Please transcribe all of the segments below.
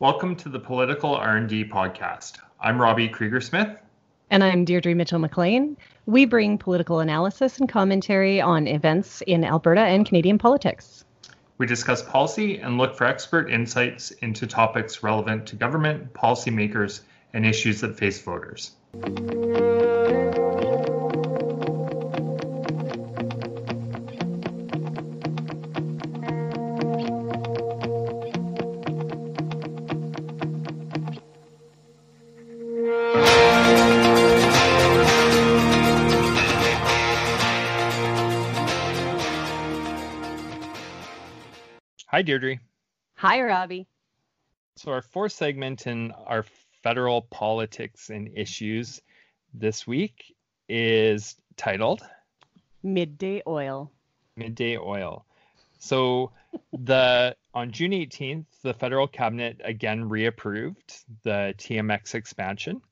Welcome to the Political R&D podcast. I'm Robbie Krieger Smith. And I'm Deirdre Mitchell McLean. We bring political analysis and commentary on events in Alberta and Canadian politics. We discuss policy and look for expert insights into topics relevant to government, policymakers, and issues that face voters. Hi, Deirdre. Hi, Robbie. So, our fourth segment in our federal politics and issues this week is titled Midday Oil. Midday Oil. So, the on June 18th, the federal cabinet again reapproved the TMX expansion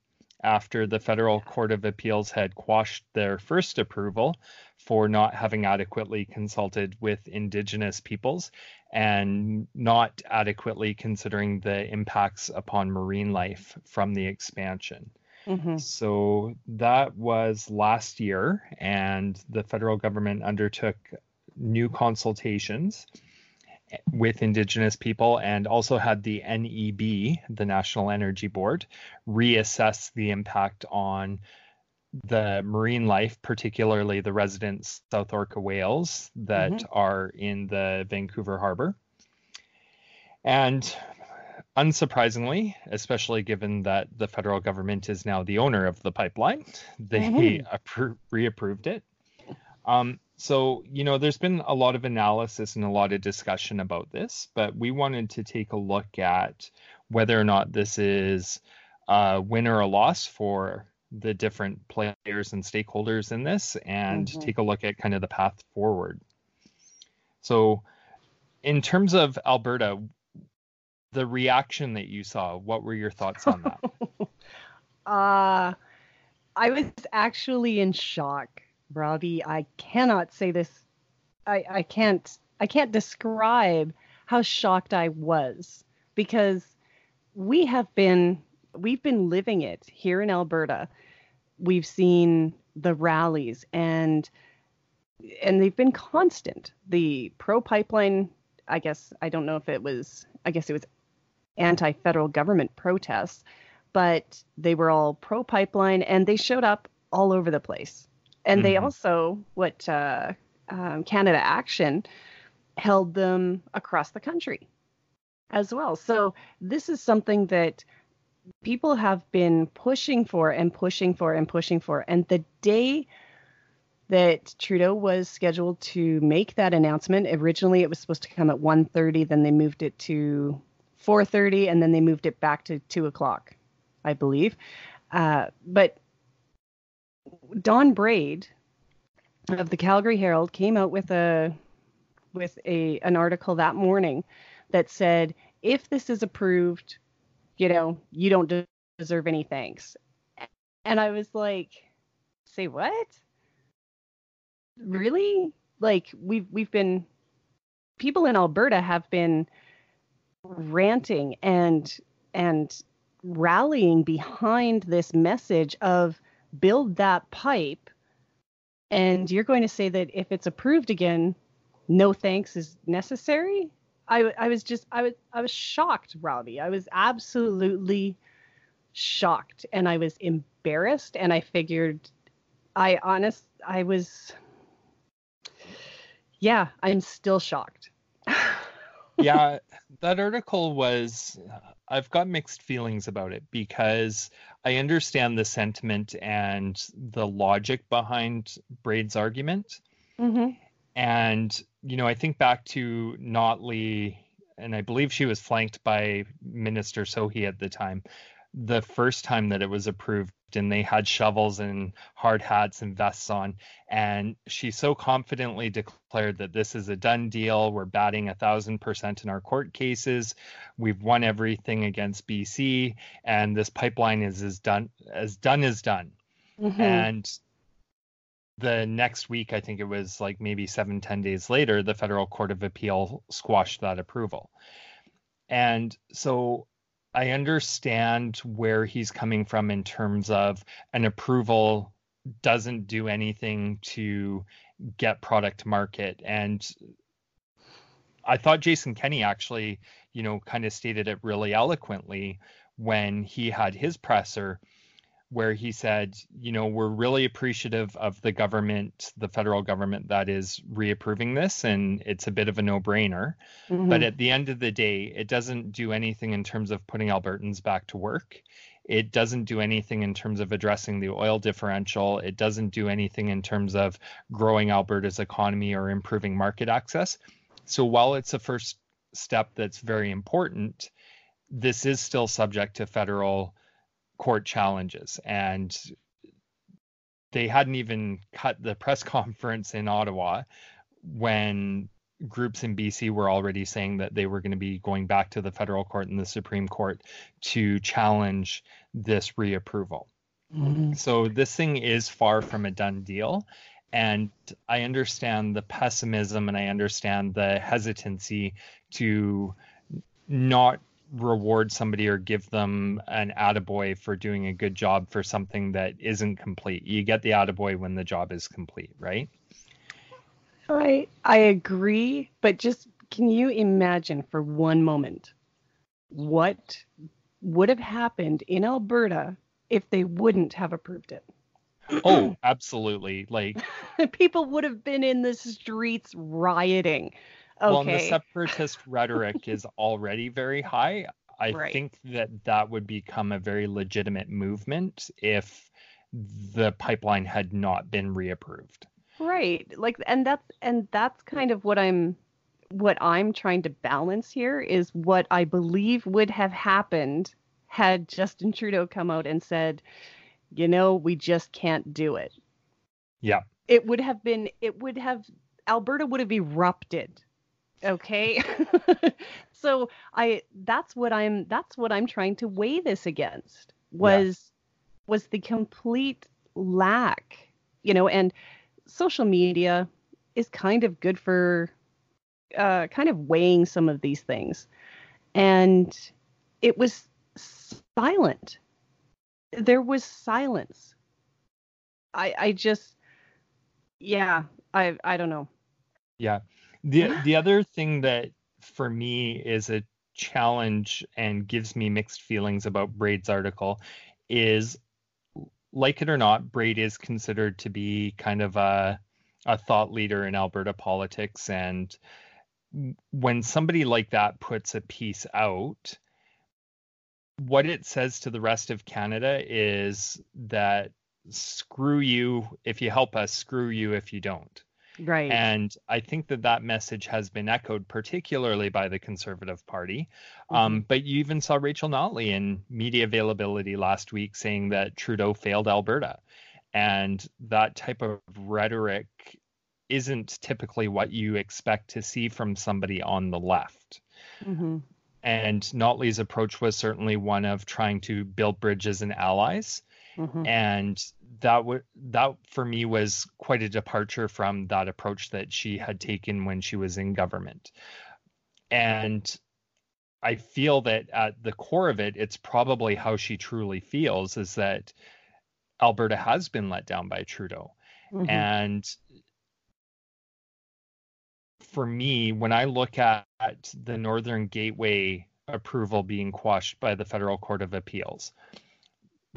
after the federal court of appeals had quashed their first approval for not having adequately consulted with indigenous peoples and not adequately considering the impacts upon marine life from the expansion. Mm-hmm. So that was last year, and the federal government undertook new consultations with Indigenous people and also had the NEB, the National Energy Board, reassess the impact on the marine life, particularly the resident South Orca whales that mm-hmm. are in the Vancouver Harbor. And unsurprisingly, especially given that the federal government is now the owner of the pipeline, they mm-hmm. appro- reapproved it. Um, so, you know, there's been a lot of analysis and a lot of discussion about this, but we wanted to take a look at whether or not this is a win or a loss for the different players and stakeholders in this and mm-hmm. take a look at kind of the path forward. So, in terms of Alberta, the reaction that you saw, what were your thoughts on that? uh, I was actually in shock, Robbie. I cannot say this. I, I can't I can't describe how shocked I was because we have been we've been living it here in Alberta. We've seen the rallies and and they've been constant. The pro pipeline, I guess I don't know if it was I guess it was anti-federal government protests, but they were all pro pipeline and they showed up all over the place. And mm-hmm. they also what uh, um, Canada Action held them across the country as well. So this is something that people have been pushing for and pushing for and pushing for. And the day that Trudeau was scheduled to make that announcement, originally it was supposed to come at 1.30, then they moved it to 4.30, and then they moved it back to 2 o'clock, I believe. Uh, but Don Braid of the Calgary Herald came out with a with a an article that morning that said if this is approved you know, you don't deserve any thanks. And I was like, say what? Really? Like we've we've been people in Alberta have been ranting and and rallying behind this message of build that pipe and you're going to say that if it's approved again no thanks is necessary I, I was just I was I was shocked, Robbie. I was absolutely shocked and I was embarrassed and I figured I honest I was yeah, I'm still shocked. yeah, that article was I've got mixed feelings about it because I understand the sentiment and the logic behind Braid's argument. Mm-hmm. And, you know, I think back to Notley, and I believe she was flanked by Minister Sohi at the time, the first time that it was approved, and they had shovels and hard hats and vests on. And she so confidently declared that this is a done deal. We're batting a thousand percent in our court cases. We've won everything against BC, and this pipeline is as done as done as done. Mm-hmm. And the next week, I think it was like maybe seven, ten days later, the federal court of appeal squashed that approval. And so I understand where he's coming from in terms of an approval doesn't do anything to get product market. And I thought Jason Kenney actually, you know, kind of stated it really eloquently when he had his presser where he said, you know, we're really appreciative of the government, the federal government that is reapproving this, and it's a bit of a no brainer. Mm-hmm. But at the end of the day, it doesn't do anything in terms of putting Albertans back to work. It doesn't do anything in terms of addressing the oil differential. It doesn't do anything in terms of growing Alberta's economy or improving market access. So while it's a first step that's very important, this is still subject to federal court challenges. And they hadn't even cut the press conference in Ottawa when groups in BC were already saying that they were going to be going back to the federal court and the Supreme Court to challenge this reapproval. Mm-hmm. So this thing is far from a done deal. And I understand the pessimism and I understand the hesitancy to not reward somebody or give them an attaboy for doing a good job for something that isn't complete. You get the attaboy when the job is complete, right? I I agree, but just can you imagine for one moment what would have happened in Alberta if they wouldn't have approved it? Oh, absolutely. Like people would have been in the streets rioting. Okay. Well, the separatist rhetoric is already very high. I right. think that that would become a very legitimate movement if the pipeline had not been reapproved. Right. Like and that's and that's kind of what I'm what I'm trying to balance here is what I believe would have happened had Justin Trudeau come out and said, you know, we just can't do it. Yeah. It would have been it would have Alberta would have erupted okay. So i that's what i'm that's what i'm trying to weigh this against was yeah. was the complete lack you know and social media is kind of good for uh, kind of weighing some of these things. And it was silent. There was silence. I i just yeah i i don't know. Yeah the the other thing that for me is a challenge and gives me mixed feelings about Braid's article is like it or not, Braid is considered to be kind of a a thought leader in Alberta politics. And when somebody like that puts a piece out what it says to the rest of Canada is that screw you if you help us screw you if you don't Right. And I think that that message has been echoed, particularly by the Conservative Party. Um, mm-hmm. Um, but you even saw Rachel Notley in media availability last week saying that Trudeau failed Alberta. And that type of rhetoric isn't typically what you expect to see from somebody on the left. Mm-hmm. And Notley's approach was certainly one of trying to build bridges and allies. Mm-hmm. And that would that for me was quite a departure from that approach that she had taken when she was in government. And I feel that at the core of it, it's probably how she truly feels is that Alberta has been let down by Trudeau. Mm-hmm. And for me, when I look at the Northern Gateway approval being quashed by the Federal Court of Appeals,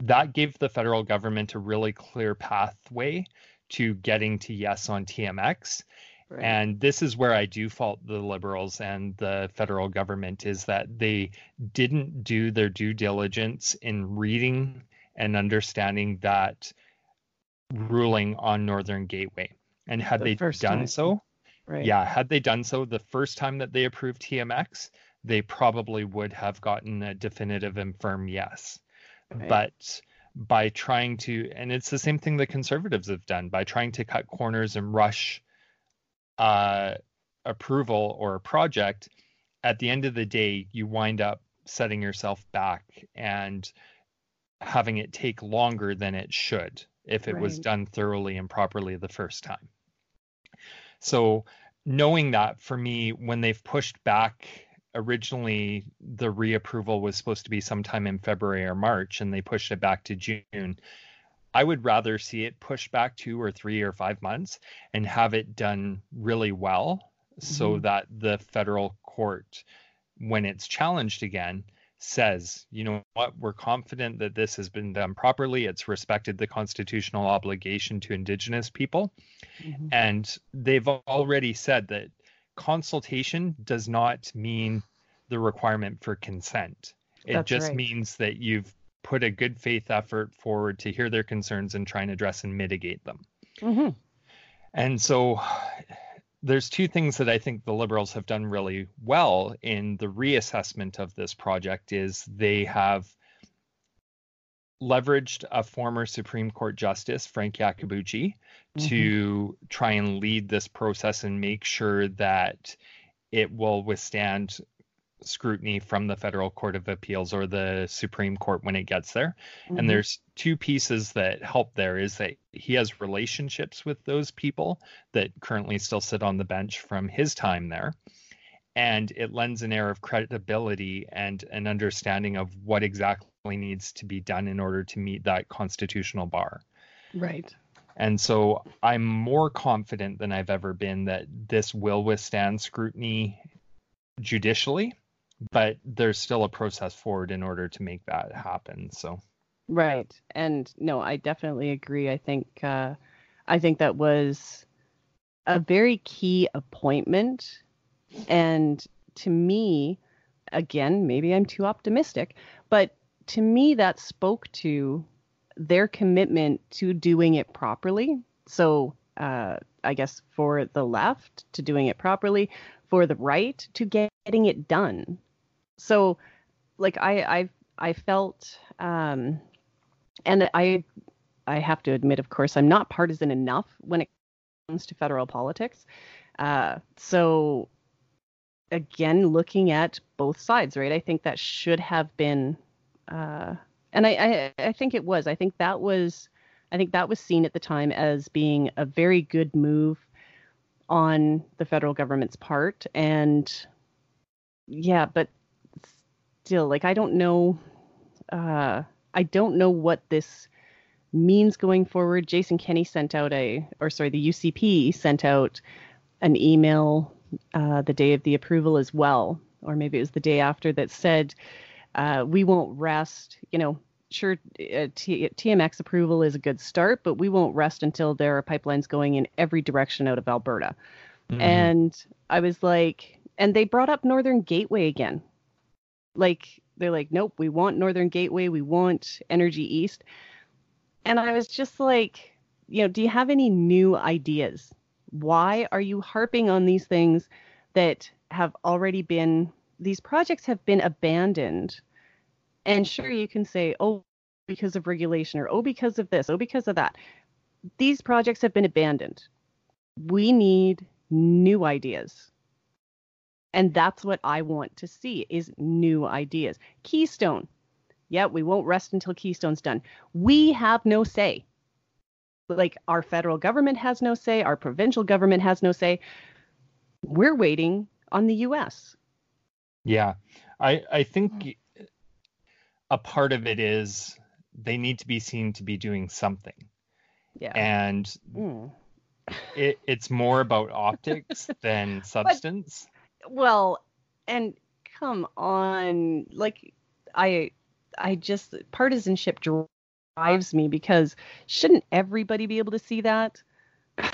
that gave the federal government a really clear pathway to getting to yes on TMX. Right. And this is where I do fault the liberals and the federal government is that they didn't do their due diligence in reading and understanding that ruling on Northern Gateway. And had the they done time. so, right. yeah, had they done so the first time that they approved TMX, they probably would have gotten a definitive and firm yes. Right. But by trying to, and it's the same thing the conservatives have done by trying to cut corners and rush uh, approval or a project, at the end of the day, you wind up setting yourself back and having it take longer than it should if it right. was done thoroughly and properly the first time. So, knowing that for me, when they've pushed back originally the reapproval was supposed to be sometime in February or March, and they pushed it back to June. I would rather see it pushed back two or three or five months and have it done really well so Mhm. that the federal court, when it's challenged again, says, you know what, we're confident that this has been done properly. It's respected the constitutional obligation to Indigenous people. Mhm. And they've already said that consultation does not mean the requirement for consent. It That's just right. means that you've put a good faith effort forward to hear their concerns and try and address and mitigate them. Mhm. And so there's two things that I think the liberals have done really well in the reassessment of this project is they have leveraged a former Supreme Court justice, Frank Iacobucci, to try and lead this process and make sure that it will withstand scrutiny from the federal court of appeals or the supreme court when it gets there. Mhm. and there's two pieces that help there is that he has relationships with those people that currently still sit on the bench from his time there and it lends an air of credibility and an understanding of what exactly needs to be done in order to meet that constitutional bar right. and so i'm more confident than i've ever been that this will withstand scrutiny judicially but there's still a process forward in order to make that happen so Right. And no, I definitely agree. I think uh, I think that was a very key appointment. And to me, again, maybe I'm too optimistic, but to me that spoke to their commitment to doing it properly. So uh, I guess for the left to doing it properly, for the right to getting it done. So like I I I felt um and I I have to admit, of course, I'm not partisan enough when it comes to federal politics. Uh, so again, looking at both sides, right? I think that should have been, uh, and I, I I think it was. I think that was, I think that was seen at the time as being a very good move on the federal government's part, and yeah, but still, like I don't know. Uh, I don't know what this means going forward. Jason Kenney sent out a, or sorry, the UCP sent out an email uh, the day of the approval as well, or maybe it was the day after that said, uh, we won't rest. You know, sure, uh, T- TMX approval is a good start, but we won't rest until there are pipelines going in every direction out of Alberta. Mhm. And I was like, and they brought up Northern Gateway again. Like, they're like, nope, we want Northern Gateway, we want Energy East. And I was just like, you know, do you have any new ideas? Why are you harping on these things that have already been, these projects have been abandoned? And sure, you can say, oh, because of regulation, or oh, because of this, oh, because of that. These projects have been abandoned. We need new ideas. And that's what I want to see is new ideas. Keystone. Yeah, we won't rest until Keystone's done. We have no say. Like our federal government has no say, our provincial government has no say. We're waiting on the US. Yeah, I I think a part of it is they need to be seen to be doing something, Yeah. and Mm. it, it's more about optics than substance. Well, and come on, like I I just partisanship drives me because shouldn't everybody be able to see that?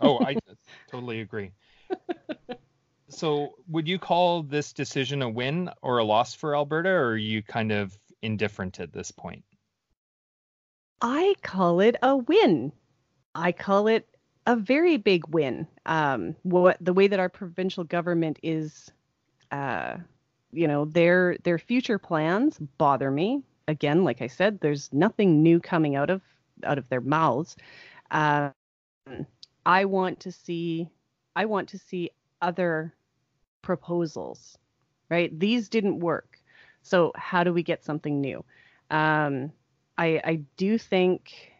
Oh, I totally agree. So, would you call this decision a win or a loss for Alberta, or are you kind of indifferent at this point? I call it a win. I call it a very big win. Um, what the way that our provincial government is, uh, you know, their their future plans bother me. Again, like I said, there's nothing new coming out of out of their mouths. Um, I want to see, I want to see other proposals. Right? These didn't work. So how do we get something new? Um, I I do think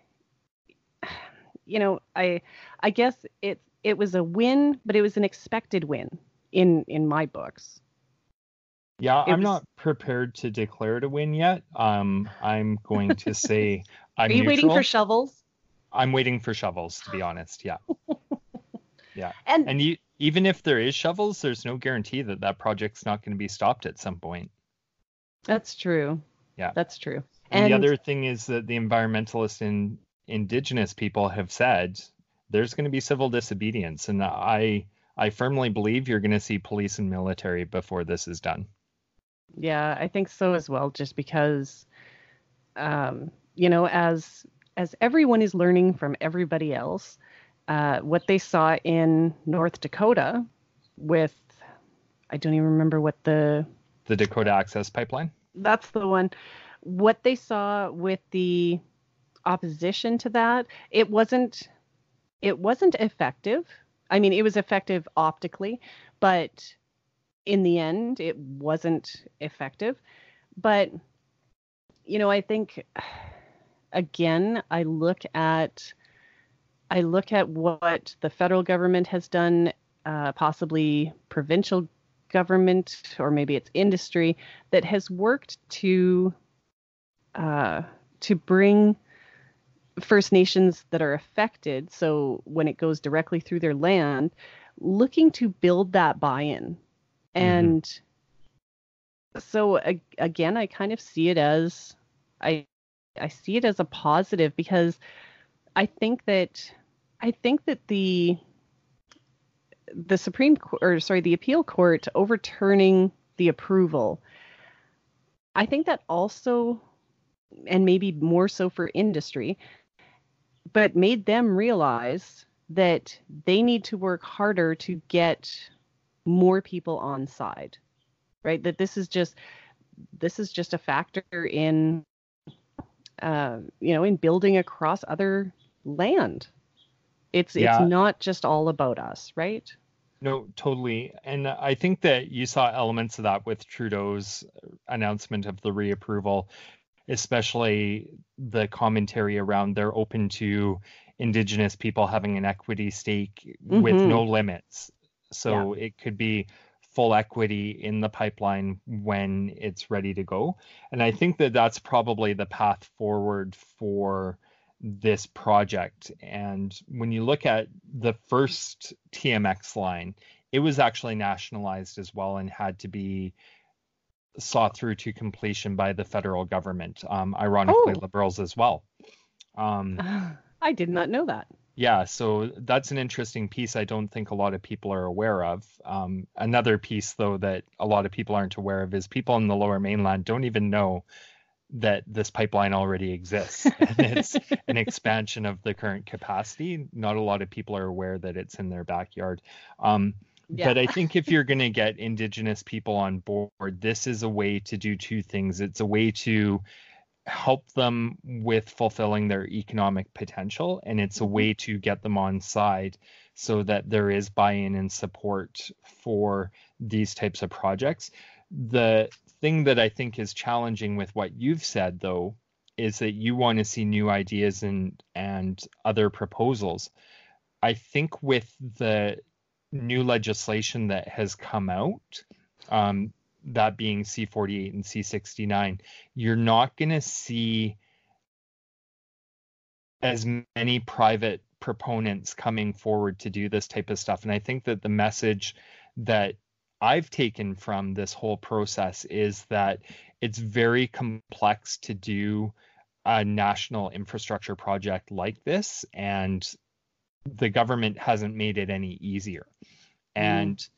you know, I I guess it it was a win, but it was an expected win in in my books. Yeah, It I'm was- not prepared to declare it a win yet. Um, I'm going to say I'm Are you waiting for shovels? I'm waiting for shovels, to be honest. Yeah, yeah, And, and you, even if there is shovels, there's no guarantee that that project's not going to be stopped at some point. that's true. Yeah. That's true. And, And the other thing is that the environmentalists and indigenous people have said there's going to be civil disobedience, and I I firmly believe you're going to see police and military before this is done. Yeah, I think so as well. Just because, um, you know, as as everyone is learning from everybody else, uh, what they saw in North Dakota with, I don't even remember what the The Dakota Access Pipeline. that's the one. What they saw with the opposition to that, it wasn't it wasn't effective. I mean, it was effective optically, but in the end, it wasn't effective. But you know, I think again, I look at I look at what the federal government has done, uh, possibly provincial government, or maybe it's industry that has worked to uh, to bring First Nations that are affected. So when it goes directly through their land, looking to build that buy-in, Mm-hmm. and so a- again, I kind of see it as I I see it as a positive because I think that I think that the the Supreme Court, or sorry, the appeal court overturning the approval, I think that also, and maybe more so for industry, but made them realize that they need to work harder to get more people on side, right? That this is just this is just a factor in, uh, you know, in building across other land. It's Yeah. it's not just all about us, right? No, totally. And I think that you saw elements of that with Trudeau's announcement of the reapproval, especially the commentary around they're open to Indigenous people having an equity stake with Mhm. no limits. So it could be full equity in the pipeline when it's ready to go. And I think that that's probably the path forward for this project. And when you look at the first TMX line, it was actually nationalized as well and had to be saw through to completion by the federal government. Um, ironically, Oh. liberals as well. Um, I did not know that. Yeah, so that's an interesting piece I don't think a lot of people are aware of. Um, another piece, though, that a lot of people aren't aware of is people in the lower mainland don't even know that this pipeline already exists. and it's an expansion of the current capacity. Not a lot of people are aware that it's in their backyard. Um, But I think if you're going to get Indigenous people on board, this is a way to do two things. It's a way to help them with fulfilling their economic potential, and it's a Mhm. way to get them on side so that there is buy in and support for these types of projects. The thing that I think is challenging with what you've said, though, is that you want to see new ideas and and other proposals. I think with the new legislation that has come out, um, that being C48 and C69, you're not going to see as many private proponents coming forward to do this type of stuff. And I think that the message that I've taken from this whole process is that it's very complex to do a national infrastructure project like this, and the government hasn't made it any easier. Mm-hmm. And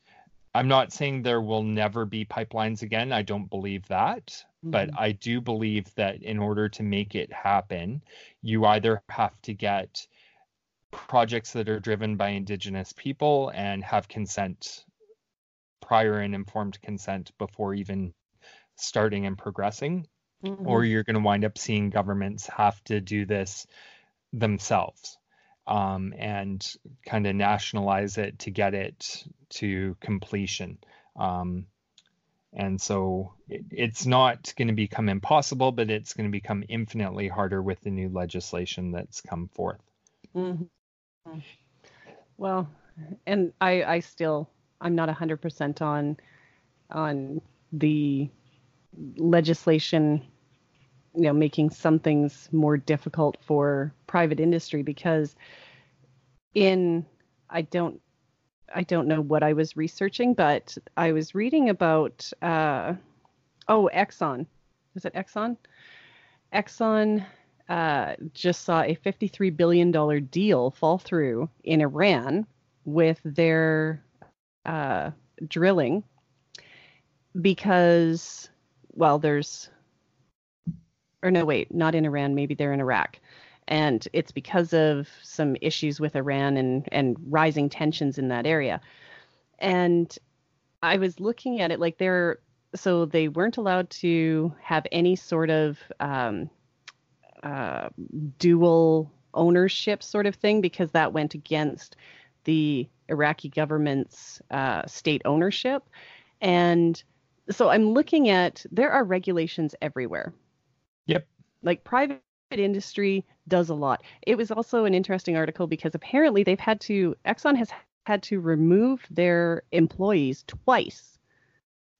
I'm not saying there will never be pipelines again. I don't believe that. But Mhm. I do believe that in order to make it happen, you either have to get projects that are driven by Indigenous people and have consent, prior and informed consent before even starting and progressing, Mhm. or you're going to wind up seeing governments have to do this themselves um, and kind of nationalize it to get it to completion. Um, and so it, it's not going to become impossible, but it's going to become infinitely harder with the new legislation that's come forth. Mhm. Well, and I I still I'm not 100% on on the legislation you know making some things more difficult for private industry because in I don't I don't know what I was researching, but I was reading about uh, oh Exxon. Is it Exxon? Exxon uh, just saw a $53 billion deal fall through in Iran with their uh, drilling because, well, there's, or no, wait, not in Iran, maybe they're in Iraq. And it's because of some issues with Iran and, and rising tensions in that area. And I was looking at it like they're, so they weren't allowed to have any sort of um, uh, dual ownership sort of thing because that went against the Iraqi government's uh, state ownership. And so I'm looking at there are regulations everywhere. Yep. Like private industry does a lot. It was also an interesting article because apparently they've had to Exxon has had to remove their employees twice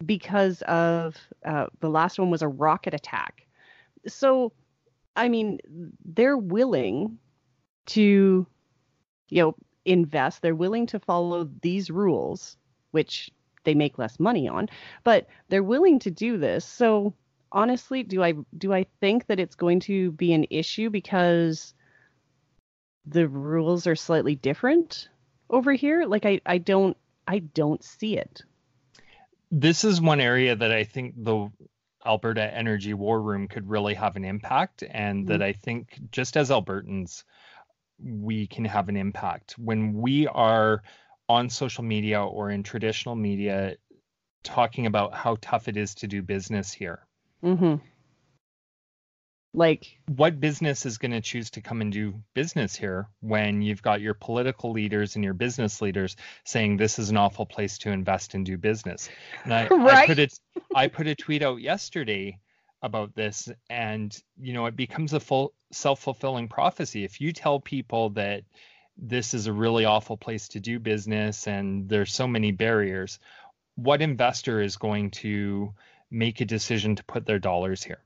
because of uh, the last one was a rocket attack. So, I mean, they're willing to, you know, invest. They're willing to follow these rules, which they make less money on, but they're willing to do this. So honestly, do I do I think that it's going to be an issue because the rules are slightly different over here? Like I I don't I don't see it. This is one area that I think the Alberta Energy War Room could really have an impact, and mm-hmm. that I think just as Albertans, we can have an impact when we are on social media or in traditional media talking about how tough it is to do business here. Mm-hmm. Like, what business is going to choose to come and do business here when you've got your political leaders and your business leaders saying this is an awful place to invest and do business? And I, right? I put it, I put a tweet out yesterday about this, and you know, it becomes a full self-fulfilling prophecy. If you tell people that this is a really awful place to do business and there's so many barriers, what investor is going to make a decision to put their dollars here?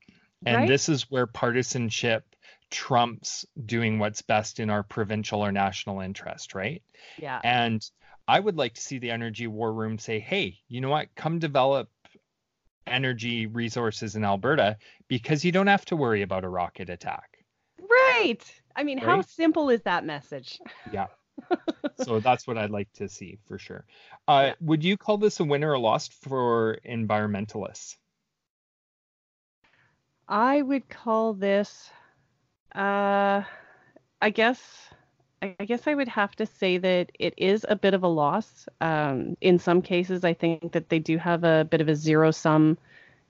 And right? this is where partisanship trumps doing what's best in our provincial or national interest, right? Yeah. And I would like to see the energy war room say, hey, you know what? Come develop energy resources in Alberta because you don't have to worry about a rocket attack. Right. I mean, right? how simple is that message? Yeah. so that's what I'd like to see for sure. Uh, yeah. Would you call this a win or a loss for environmentalists? I would call this, uh, I guess, I guess I would have to say that it is a bit of a loss. Um, in some cases, I think that they do have a bit of a zero sum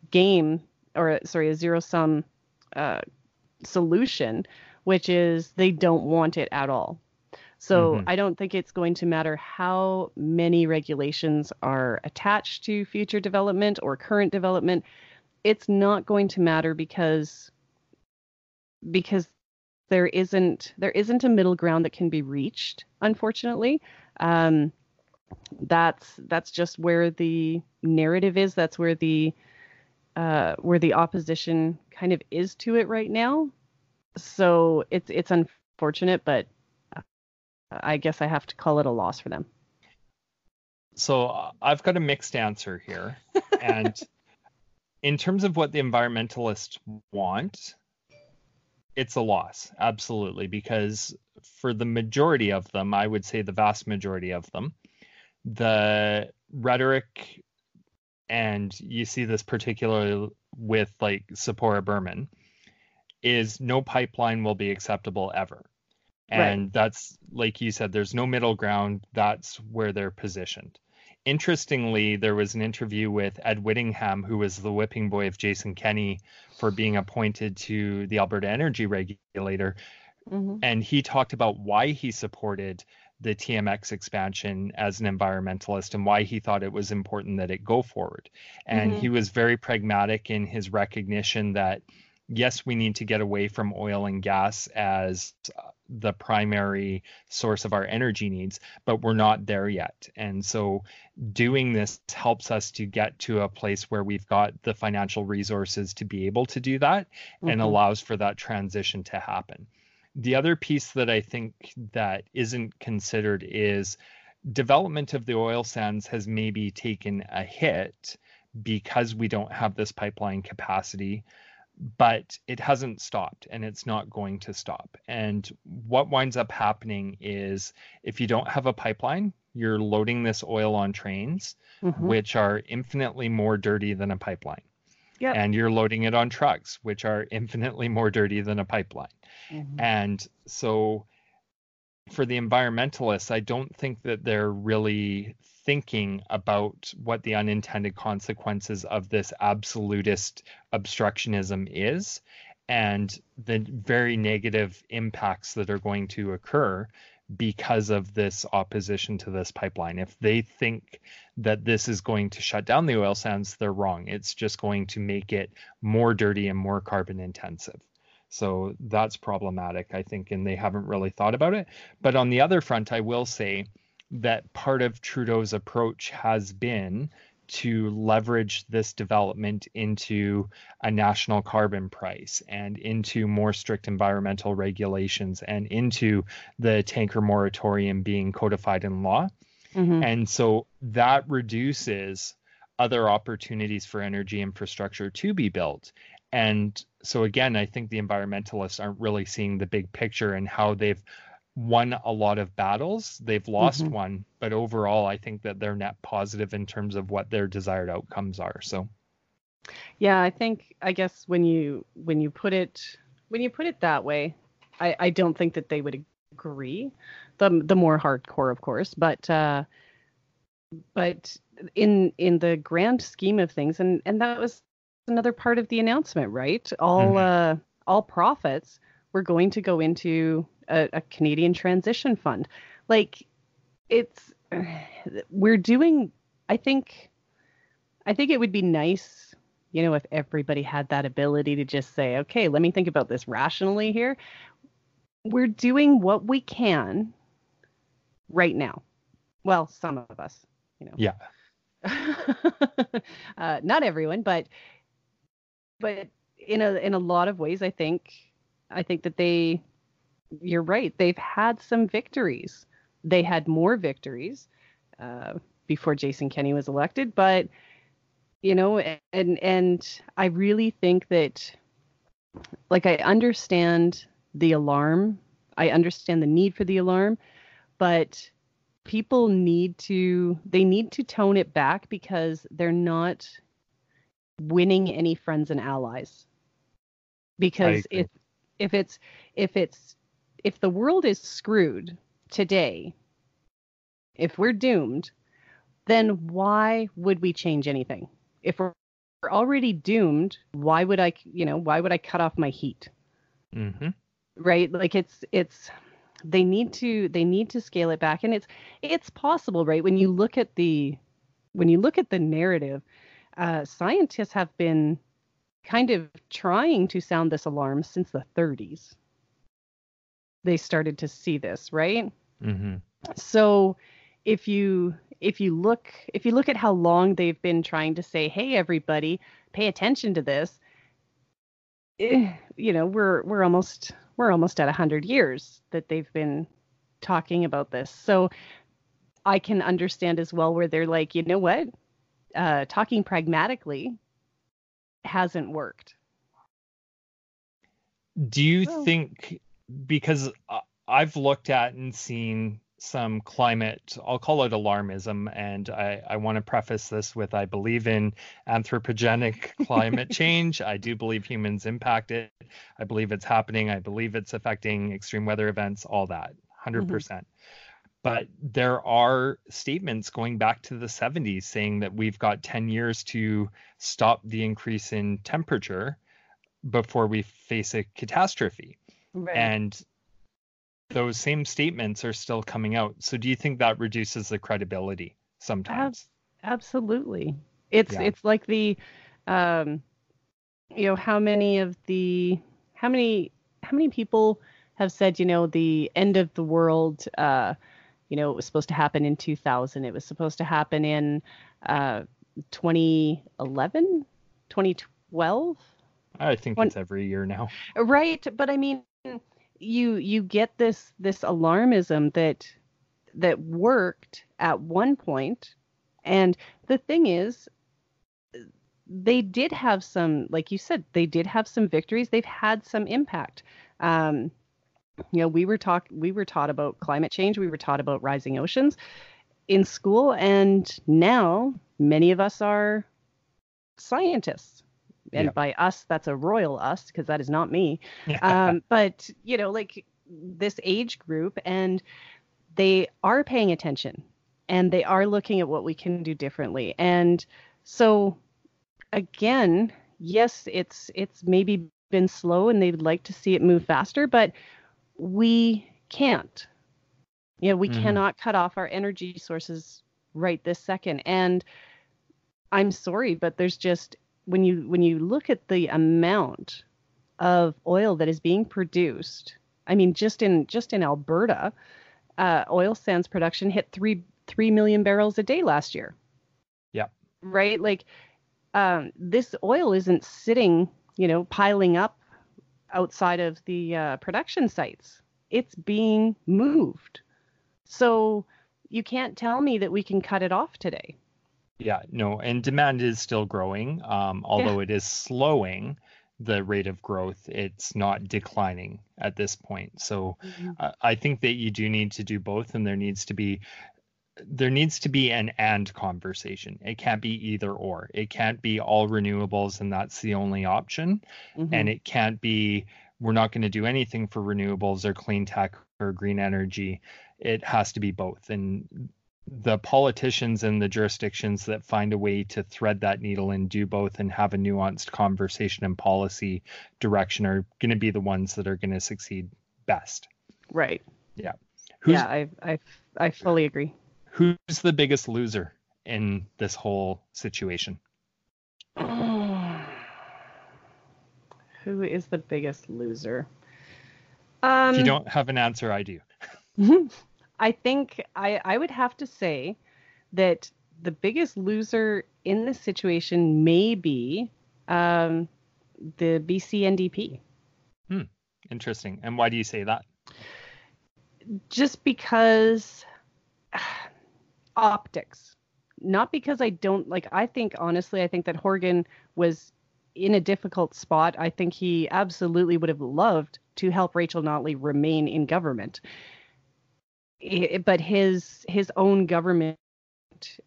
game, or sorry, a zero sum uh, solution, which is they don't want it at all. So mm-hmm. I don't think it's going to matter how many regulations are attached to future development or current development. It's not going to matter because because there isn't there isn't a middle ground that can be reached unfortunately. Um, that's that's just where the narrative is. That's where the uh, where the opposition kind of is to it right now. So it's it's unfortunate but i guess i have to call it a loss for them so uh, i've got a mixed answer here and in terms of what the environmentalists want, it's a loss, absolutely, because for the majority of them, I would say the vast majority of them, the rhetoric, and you see this particularly with like Tzeporah Berman, is no pipeline will be acceptable ever. And right. that's like you said, there's no middle ground. That's where they're positioned interestingly, there was an interview with Ed Whittingham, who was the whipping boy of Jason Kenney for being appointed to the Alberta Energy Regulator. Mm-hmm. And he talked about why he supported the TMX expansion as an environmentalist and why he thought it was important that it go forward. And mm-hmm. he was very pragmatic in his recognition that yes, we need to get away from oil and gas as the primary source of our energy needs, but we're not there yet. And so doing this helps us to get to a place where we've got the financial resources to be able to do that mm-hmm. and allows for that transition to happen. The other piece that I think that isn't considered is development of the oil sands has maybe taken a hit because we don't have this pipeline capacity but it hasn't stopped and it's not going to stop. And what winds up happening is if you don't have a pipeline, you're loading this oil on trains, mm-hmm. which are infinitely more dirty than a pipeline. Yep. And you're loading it on trucks, which are infinitely more dirty than a pipeline. Mm-hmm. And so for the environmentalists, I don't think that they're really thinking about what the unintended consequences of this absolutist obstructionism is and the very negative impacts that are going to occur because of this opposition to this pipeline. If they think that this is going to shut down the oil sands, they're wrong. It's just going to make it more dirty and more carbon intensive. So that's problematic, I think, and they haven't really thought about it. But on the other front, I will say that part of Trudeau's approach has been to leverage this development into a national carbon price and into more strict environmental regulations and into the tanker moratorium being codified in law. Mm-hmm. And so that reduces other opportunities for energy infrastructure to be built. And so again, I think the environmentalists aren't really seeing the big picture and how they've won a lot of battles. They've lost mm-hmm. one, but overall, I think that they're net positive in terms of what their desired outcomes are. So, yeah, I think I guess when you when you put it when you put it that way, I, I don't think that they would agree. The the more hardcore, of course, but uh, but in in the grand scheme of things, and and that was another part of the announcement, right? All mm-hmm. uh, all profits were going to go into a, a Canadian Transition Fund. Like it's we're doing. I think I think it would be nice, you know, if everybody had that ability to just say, okay, let me think about this rationally here. We're doing what we can right now. Well, some of us, you know. Yeah. uh, not everyone, but but in a in a lot of ways, I think I think that they you're right. They've had some victories. They had more victories uh, before Jason Kenney was elected, but you know, and and I really think that, like, I understand the alarm. I understand the need for the alarm, but people need to they need to tone it back because they're not winning any friends and allies because if if it's if it's if the world is screwed today, if we're doomed, then why would we change anything? If we're already doomed, why would I, you know, why would I cut off my heat? Mm-hmm. Right? Like it's it's they need to they need to scale it back, and it's it's possible, right? When you look at the when you look at the narrative, uh, scientists have been kind of trying to sound this alarm since the 30s they started to see this, right? Mm-hmm. So if you if you look if you look at how long they've been trying to say, "Hey, everybody, pay attention to this," eh, you know, we're we're almost we're almost at hundred years that they've been talking about this. So I can understand as well where they're like, you know what, uh, talking pragmatically hasn't worked. Do you think because I've looked at and seen some climate, I'll call it alarmism. And I, I want to preface this with I believe in anthropogenic climate change. I do believe humans impact it. I believe it's happening. I believe it's affecting extreme weather events, all that, 100%. Mm-hmm. But there are statements going back to the 70s saying that we've got 10 years to stop the increase in temperature before we face a catastrophe. Right. And those same statements are still coming out. So do you think that reduces the credibility sometimes? absolutely. It's yeah. it's like the um you know how many of the how many how many people have said, you know, the end of the world, uh, you know, it was supposed to happen in 2000. It was supposed to happen in uh, 2011, 2012. I think it's every year now. Right, but I mean, you you get this this alarmism that that worked at one point, and the thing is, they did have some, like you said, they did have some victories. They've had some impact. Um, you know, we were taught we were taught about climate change. We were taught about rising oceans in school, and now many of us are scientists. And yeah. by us, that's a royal us because that is not me. um, but you know, like this age group, and they are paying attention, and they are looking at what we can do differently. And so again, yes, it's it's maybe been slow and they'd like to see it move faster, but we can't. You know, we mm-hmm. cannot cut off our energy sources right this second. And I'm sorry, but there's just when you when you look at the amount of oil that is being produced, I mean, just in just in Alberta, uh, oil sands production hit three three million barrels a day last year. Yeah. Right. Like um, this oil isn't sitting, you know, piling up outside of the uh, production sites. It's being moved. So you can't tell me that we can cut it off today. Yeah, no, and demand is still growing, um, although yeah. it is slowing the rate of growth. It's not declining at this point. So mm-hmm. uh, I think that you do need to do both, and there needs to be there needs to be an and conversation. It can't be either or. It can't be all renewables and that's the only option. Mm-hmm. And it can't be we're not going to do anything for renewables or clean tech or green energy. It has to be both. And the politicians and the jurisdictions that find a way to thread that needle and do both and have a nuanced conversation and policy direction are going to be the ones that are going to succeed best. Right. Yeah. Who's, yeah, I, I I fully agree who's the biggest loser in this whole situation? Who is the biggest loser? Um, if you um, don't have an answer, I do. I think I, I would have to say that the biggest loser in this situation may be um, the BC NDP. Hmm. Interesting. And why do you say that? Just because optics. Not because I don't like, I think, honestly, I think that Horgan was in a difficult spot. I think he absolutely would have loved to help Rachel Notley remain in government. It, but his his own government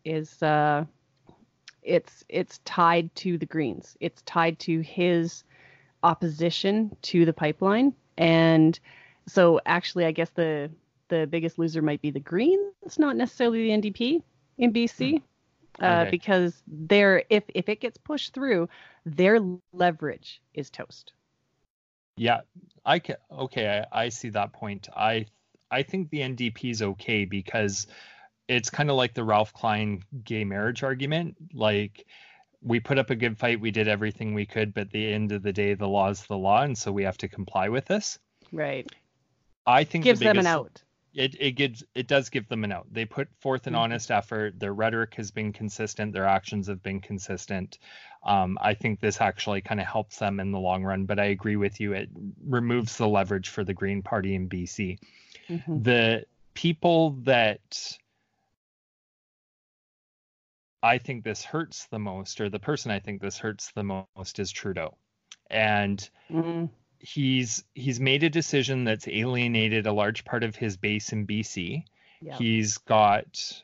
is uh it's it's tied to the Greens. It's tied to his opposition to the pipeline and so actually I guess the the biggest loser might be the Greens, not necessarily the NDP in BC, hmm. uh, okay. because their if if it gets pushed through, their leverage is toast. Yeah, I can. Okay, I, I see that point. I I think the NDP is okay because it's kind of like the Ralph Klein gay marriage argument. Like we put up a good fight, we did everything we could, but at the end of the day, the law is the law, and so we have to comply with this. Right. I think gives the biggest, them an out it it gives it does give them an out. They put forth an mm-hmm. honest effort. Their rhetoric has been consistent. Their actions have been consistent. Um, I think this actually kind of helps them in the long run. But I agree with you. It removes the leverage for the Green Party in BC. Mm-hmm. The people that I think this hurts the most, or the person I think this hurts the most, is Trudeau. And mm-hmm he's he's made a decision that's alienated a large part of his base in BC. Yeah. He's got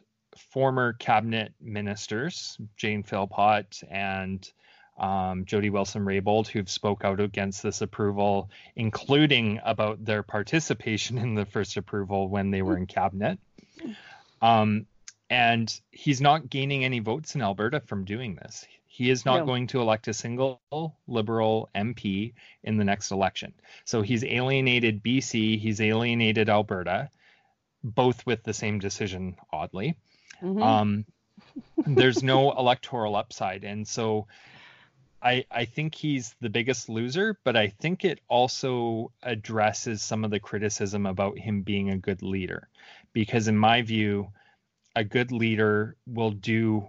former cabinet ministers, Jane Philpott and um, Jody Wilson-Raybould, who've spoke out against this approval, including about their participation in the first approval when they were in cabinet. Um, and he's not gaining any votes in Alberta from doing this. He is not no. going to elect a single Liberal MP in the next election. So he's alienated BC, he's alienated Alberta, both with the same decision, oddly. Mm-hmm. Um, there's no electoral upside. And so I, I think he's the biggest loser, but I think it also addresses some of the criticism about him being a good leader. Because in my view, a good leader will do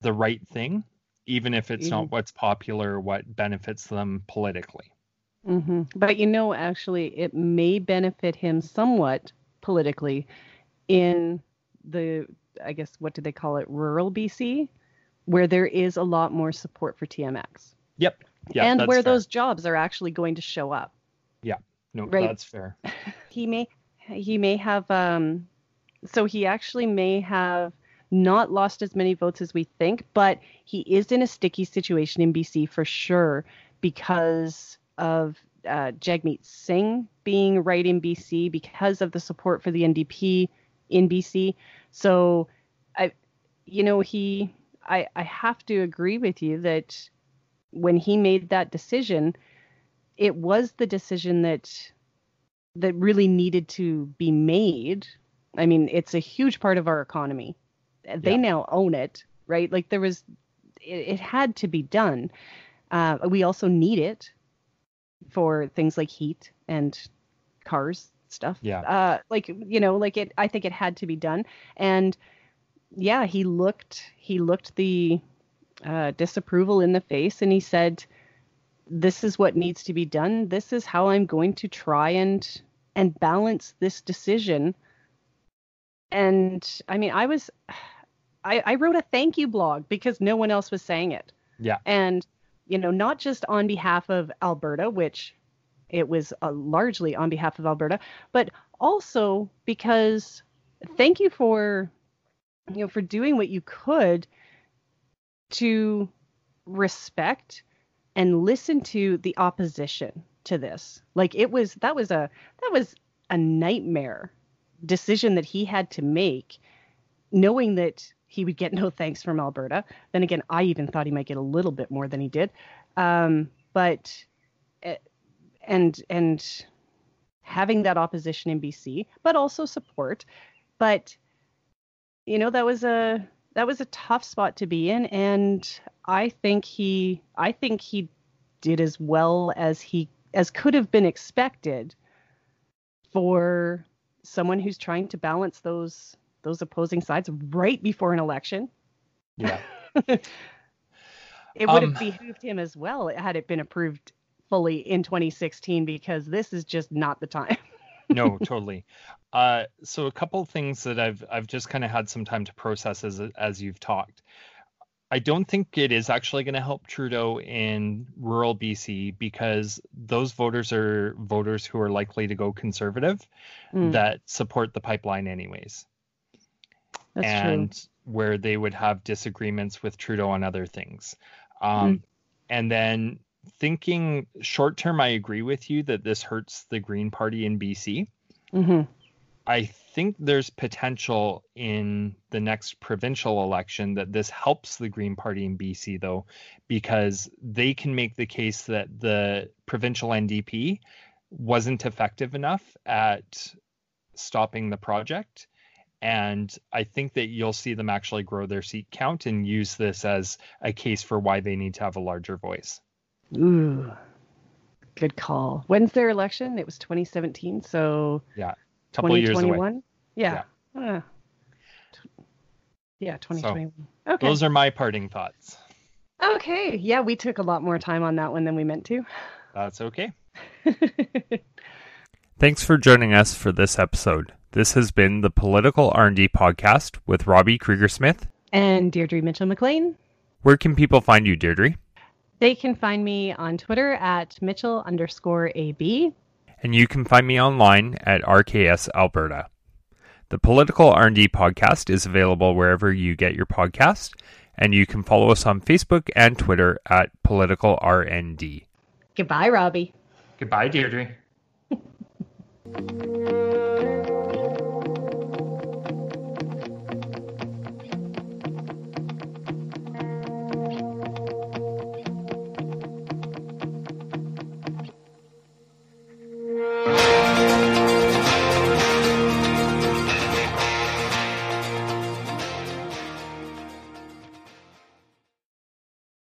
the right thing, even if it's mm-hmm. not what's popular or what benefits them politically. Mm-hmm. But you know, actually, it may benefit him somewhat politically in the, I guess, what do they call it, rural BC, where there is a lot more support for TMX. Yep. yep and where fair. those jobs are actually going to show up. Yeah. No, right? that's fair. he may he may have um so he actually may have not lost as many votes as we think, but he is in a sticky situation in BC for sure because of uh, Jagmeet Singh being right in BC, because of the support for the NDP in BC. So, I, you know, he, I, I have to agree with you that when he made that decision, it was the decision that that really needed to be made. I mean, it's a huge part of our economy. They yeah. now own it, right? Like there was, it, it had to be done. Uh, we also need it for things like heat and cars stuff. Yeah. Uh, like you know, like it. I think it had to be done, and yeah, he looked he looked the uh, disapproval in the face, and he said, "This is what needs to be done. This is how I'm going to try and and balance this decision." And I mean, I was, I, I wrote a thank you blog because no one else was saying it. Yeah. And you know, not just on behalf of Alberta, which it was uh, largely on behalf of Alberta, but also because thank you for you know for doing what you could to respect and listen to the opposition to this. Like it was that was a that was a nightmare decision that he had to make knowing that he would get no thanks from Alberta. Then again, I even thought he might get a little bit more than he did. Um, but eh, and and having that opposition in BC, but also support. But you know that was a that was a tough spot to be in, and I think he I think he did as well as he as could have been expected for someone who's trying to balance those those opposing sides right before an election. Yeah. it would have um, behooved him as well had it been approved fully in 2016 because this is just not the time. no, totally. Uh, so a couple things that I've I've just kind of had some time to process as as you've talked. I don't think it is actually going to help Trudeau in rural BC because those voters are voters who are likely to go conservative mm. that support the pipeline anyways. That's and true. where they would have disagreements with Trudeau on other things. Um, mm. And then thinking short term, I agree with you that this hurts the Green Party in BC. Mm-hmm. I think there's potential in the next provincial election that this helps the Green Party in BC, though, because they can make the case that the provincial NDP wasn't effective enough at stopping the project and I think that you'll see them actually grow their seat count and use this as a case for why they need to have a larger voice. Ooh, good call. When's their election? It was 2017, so yeah, couple years away. Yeah. Yeah. Uh, yeah, 2021. So, okay. Those are my parting thoughts. Okay. Yeah, we took a lot more time on that one than we meant to. That's okay. Thanks for joining us for this episode. This has been the Political R&D podcast with Robbie Krieger Smith and Deirdre Mitchell McLean. Where can people find you, Deirdre? They can find me on Twitter at Mitchell underscore AB. And you can find me online at RKS Alberta. The Political R&D podcast is available wherever you get your podcast, and you can follow us on Facebook and Twitter at Political RND. Goodbye, Robbie. Goodbye, Deirdre.